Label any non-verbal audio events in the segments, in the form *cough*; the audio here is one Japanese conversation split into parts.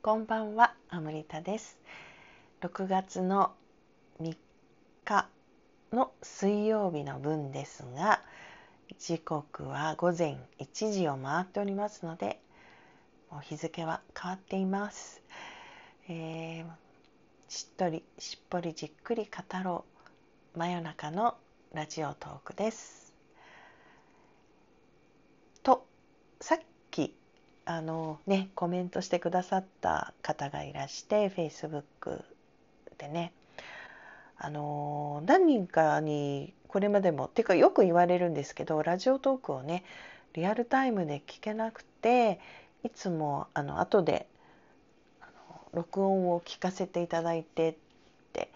こんばんは、アムリタです。6月の3日の水曜日の分ですが、時刻は午前1時を回っておりますので、もう日付は変わっています。えーしっとりしっぽりじっくり語ろう真夜中のラジオトークです。とさっきあのねコメントしてくださった方がいらして Facebook でね。あの何人かにこれまでもてかよく言われるんですけどラジオトークをねリアルタイムで聞けなくていつもあの後で録音を聞かせていただいてって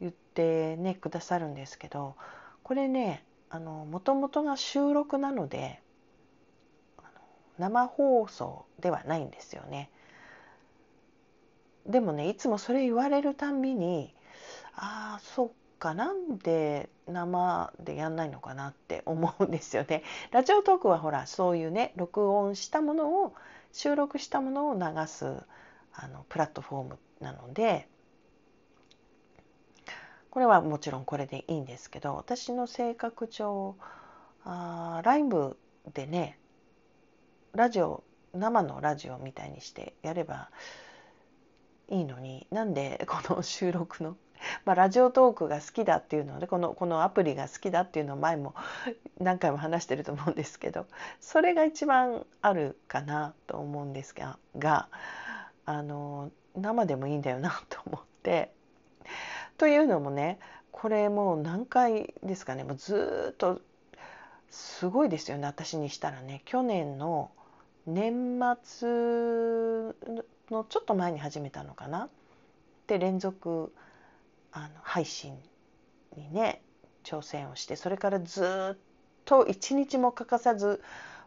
言ってねくださるんですけどこれねあの元々が収録なので生放送ではないんですよね。でもねいつもそれ言われるたんびにああそっかなんで生でやんないのかなって思うんですよね。*laughs* ラジオトークはほらそういうね録音したものを収録したものを流すあのプラットフォームなのでこれはもちろんこれでいいんですけど私の性格上あライブでねラジオ生のラジオみたいにしてやればいいのになんでこの収録の、まあ、ラジオトークが好きだっていうのでこのこのアプリが好きだっていうのを前も何回も話してると思うんですけどそれが一番あるかなと思うんですががあの生でもいいんだよなと思って。というのもねこれもう何回ですかねもうずっとすごいですよね私にしたらね去年の年末のちょっと前に始めたのかな？で連続あの配信にね挑戦をしてそれからずっと一日も欠かさず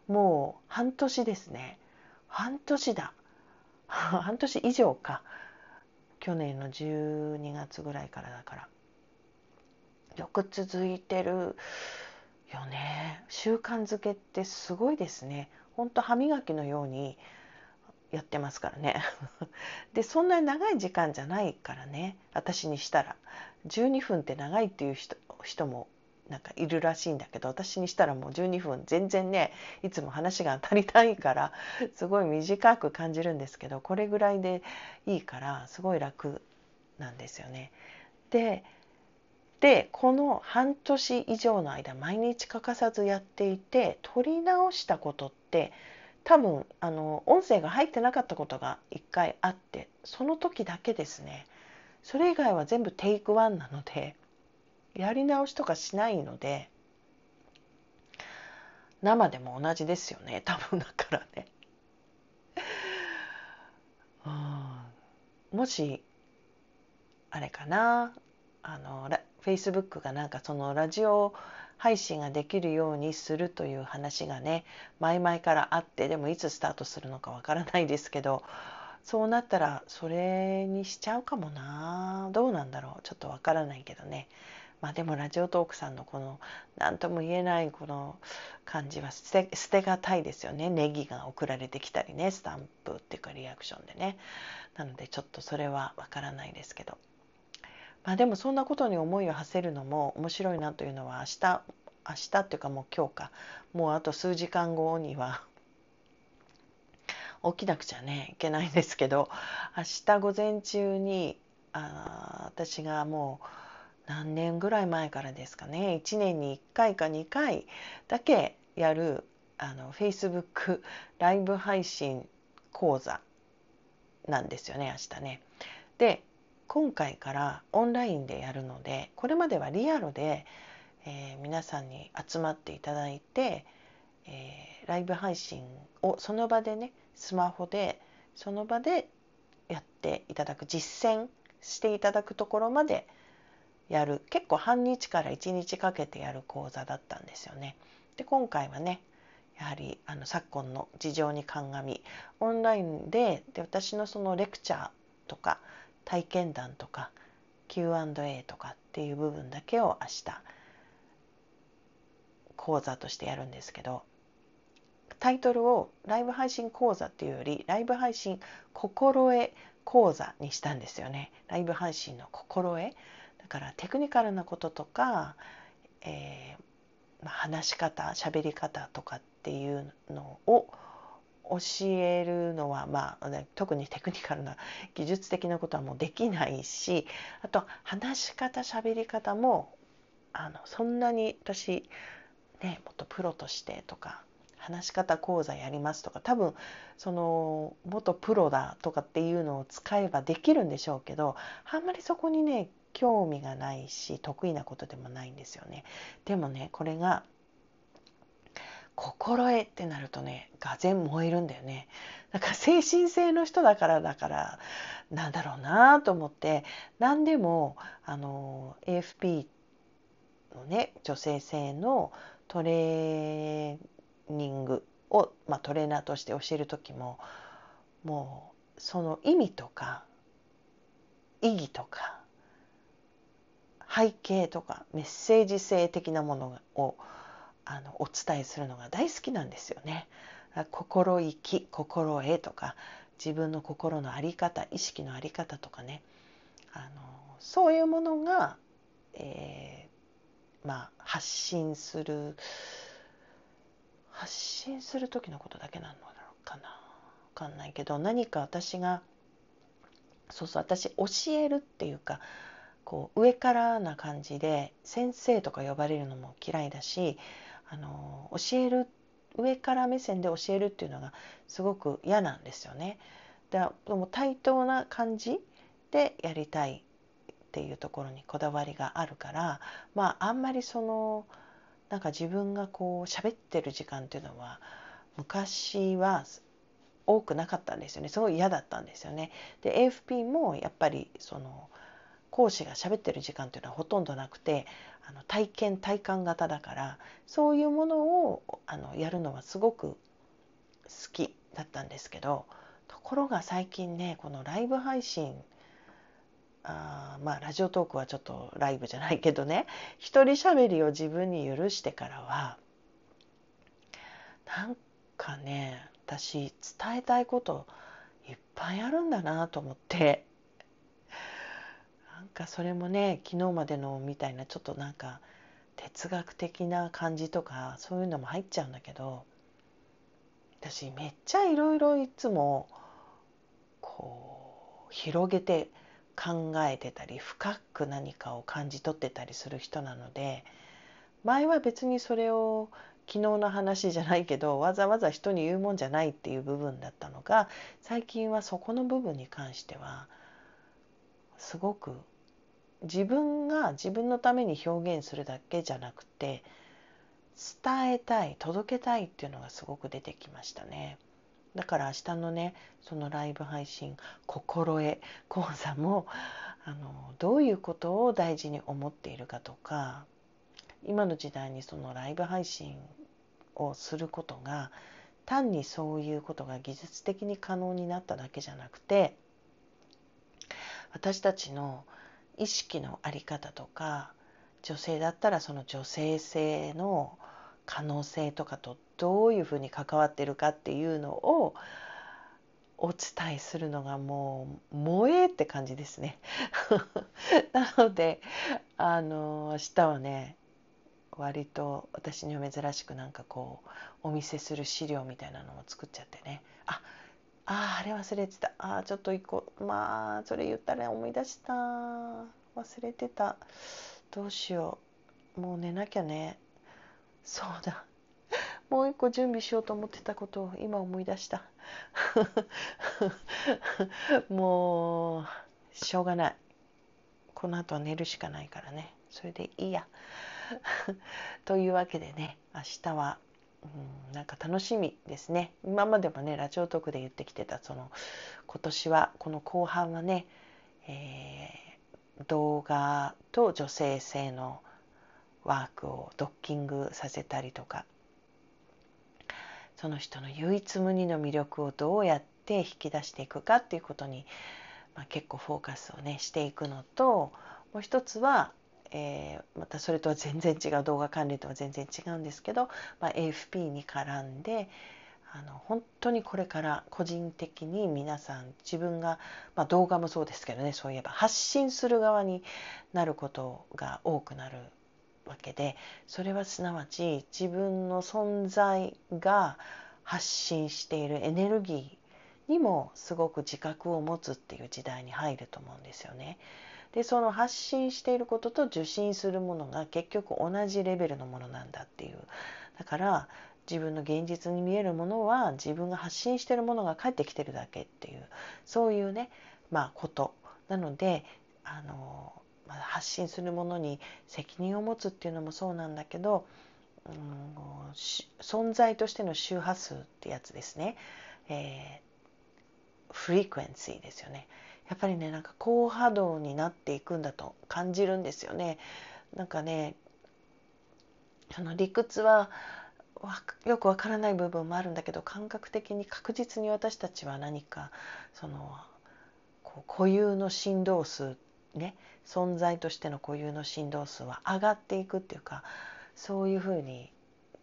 もう半年ですね。半年だ。*laughs* 半年以上か。去年の12月ぐらいからだから。よく続いてるよね。習慣づけってすごいですね。ほんと歯磨きのようにやってますからね。*laughs* でそんなに長い時間じゃないからね。私にしたら。12分って長いっていう人もなんかいるらしいんだけど私にしたらもう12分。全然ねいつも話が足りないからすごい短く感じるんですけどこれぐらいでいいからすごい楽なんですよね。ででこの半年以上の間毎日欠かさずやっていて撮り直したことって多分あの音声が入ってなかったことが1回あってその時だけですね。それ以外は全部テイクワンなのでやり直しとかしないので生でも同じですよね。多分だからね。うん。もしあれかな。あのラ Facebook がなんかそのラジオ配信ができるようにするという話がね前々からあってでもいつスタートするのかわからないですけどそうなったらそれにしちゃうかもな。どうなんだろう。ちょっとわからないけどね。まあでもラジオトークさんのこの何とも言えないこの感じは捨て捨てがたいですよね。ネギが送られてきたりね。スタンプっていうかリアクションでね。なのでちょっとそれはわからないですけど。まあでもそんなことに思いを馳せるのも面白いなというのは明日明日っていうかもう今日かもうあと数時間後には起きなくちゃねいけないんですけど明日午前中にあ私がもう何年ぐらい前からですかね1年に1回か2回だけやるあの Facebook ライブ配信講座なんですよね明日ね。で今回からオンラインでやるのでこれまではリアルで、えー皆さんに集まっていただいて、えーライブ配信をその場でねスマホでその場でやっていただく実践していただくところまでやる結構半日から1日かけてやる講座だったんですよね。で今回はねやはりあの昨今の事情に鑑みオンラインでで私のそのレクチャーとか体験談とか Q&A とかっていう部分だけを明日講座としてやるんですけどタイトルをライブ配信講座っていうよりライブ配信心得講座にしたんですよね。ライブ配信の心得。だからテクニカルなこととか、えー、まあ、話し方喋り方とかっていうのを教えるのは、まあ、特にテクニカルな技術的なことはもうできないしあと話し方喋り方もあのそんなに私、ね、もっとプロとしてとか話し方講座やりますとか多分その元プロだとかっていうのを使えばできるんでしょうけどあんまりそこにね興味がないし得意なことでもないんですよね。でもねこれが心得ってなるとねがぜ燃えるんだよね。だか精神性の人だからだからなんだろうなと思って何でもあの AFP のね女性性のトレーニングを、まあ、トレーナーとして教える時ももうその意味とか意義とか背景とかメッセージ性的なものをあのお伝えするのが大好きなんですよね。心意気心得とか自分の心の在り方意識の在り方とかねあのそういうものが、えー、まあ、発信する発信する時のことだけなのかな分かんないけど何か私がそうそう私教えるっていうかこう上からな感じで先生とか呼ばれるのも嫌いだしあの教える上から目線で教えるっていうのがすごく嫌なんですよね。でも対等な感じでやりたいっていうところにこだわりがあるからまああんまりそのなんか自分がこう喋ってる時間っていうのは昔は多くなかったんですよねすごい嫌だったんですよね。で AFP もやっぱりその講師が喋ってる時間っていうのはほとんどなくてあの体験体感型だからそういうものをあのやるのはすごく好きだったんですけどところが最近ねこのライブ配信あまあラジオトークはちょっとライブじゃないけどね一人喋りを自分に許してからはなんかね私伝えたいこといっぱいあるんだなと思って。かそれもね昨日までのみたいなちょっとなんか哲学的な感じとかそういうのも入っちゃうんだけど私めっちゃいろいろいつもこう広げて考えてたり深く何かを感じ取ってたりする人なので前は別にそれを昨日の話じゃないけどわざわざ人に言うもんじゃないっていう部分だったのが最近はそこの部分に関してはすごく自分が自分のために表現するだけじゃなくて伝えたい届けたいっていうのがすごく出てきましたね。だから明日のねそのライブ配信心得講座もあのどういうことを大事に思っているかとか今の時代にそのライブ配信をすることが単にそういうことが技術的に可能になっただけじゃなくて私たちの意識の在り方とか女性だったらその女性性の可能性とかとどういうふうに関わってるかっていうのをお伝えするのがもう萌えって感じですね。*laughs* なのであの明日はね割と私には珍しくなんかこうお見せする資料みたいなのを作っちゃってねああああれ忘れてた。あちょっと一個。まあそれ言ったら思い出した。忘れてた。どうしよう。もう寝なきゃね。そうだ。もう一個準備しようと思ってたことを今思い出した。*laughs* もうしょうがない。この後は寝るしかないからね。それでいいや。*laughs* というわけでね明日はうん、なんか楽しみですね。今までもねラジオトークで言ってきてたその今年はこの後半はね、えー、動画と女性性のワークをドッキングさせたりとかその人の唯一無二の魅力をどうやって引き出していくかっていうことに、まあ、結構フォーカスをねしていくのともう一つはえー、またそれとは全然違う動画関連とは全然違うんですけど、まあ、AFP に絡んであの本当にこれから個人的に皆さん自分が、まあ、動画もそうですけどねそういえば発信する側になることが多くなるわけでそれはすなわち自分の存在が発信しているエネルギーにもすごく自覚を持つっていう時代に入ると思うんですよね。でその発信していることと受信するものが結局同じレベルのものなんだっていう。だから自分の現実に見えるものは自分が発信しているものが返ってきてるだけっていう。そういうねまあこと。なのであの、ま、発信するものに責任を持つっていうのもそうなんだけど、うん、存在としての周波数ってやつですね、えー、フリークエンシーですよね。やっぱりねなんか高波動になっていくんだと感じるんですよね。なんかねあの理屈はよくわからない部分もあるんだけど感覚的に確実に私たちは何かそのこう固有の振動数ね存在としての固有の振動数は上がっていくっていうかそういうふうに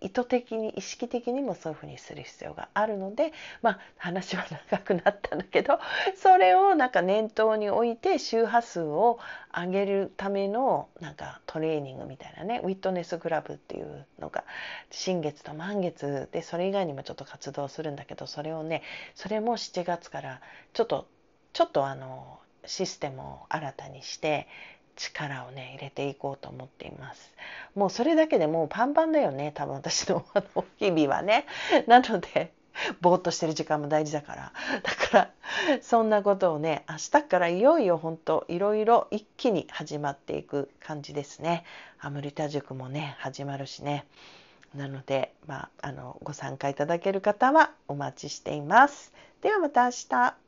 意図的に意識的にもそういうふうにする必要があるのでまあ話は長くなったんだけど *laughs* それをなんか念頭に置いて周波数を上げるためのなんかトレーニングみたいなねウィットネスクラブっていうのが新月と満月でそれ以外にもちょっと活動するんだけどそれをねそれも7月からちょっとちょっとあのシステムを新たにして力をね入れていこうと思っています。もうそれだけでもうパンパンだよね多分私のあの日々はね。なのでぼーっとしてる時間も大事だから。だからそんなことをね明日からいよいよ本当いろいろ一気に始まっていく感じですね。アムリタ塾もね始まるしね。なので、まあ、あのご参加いただける方はお待ちしています。ではまた明日。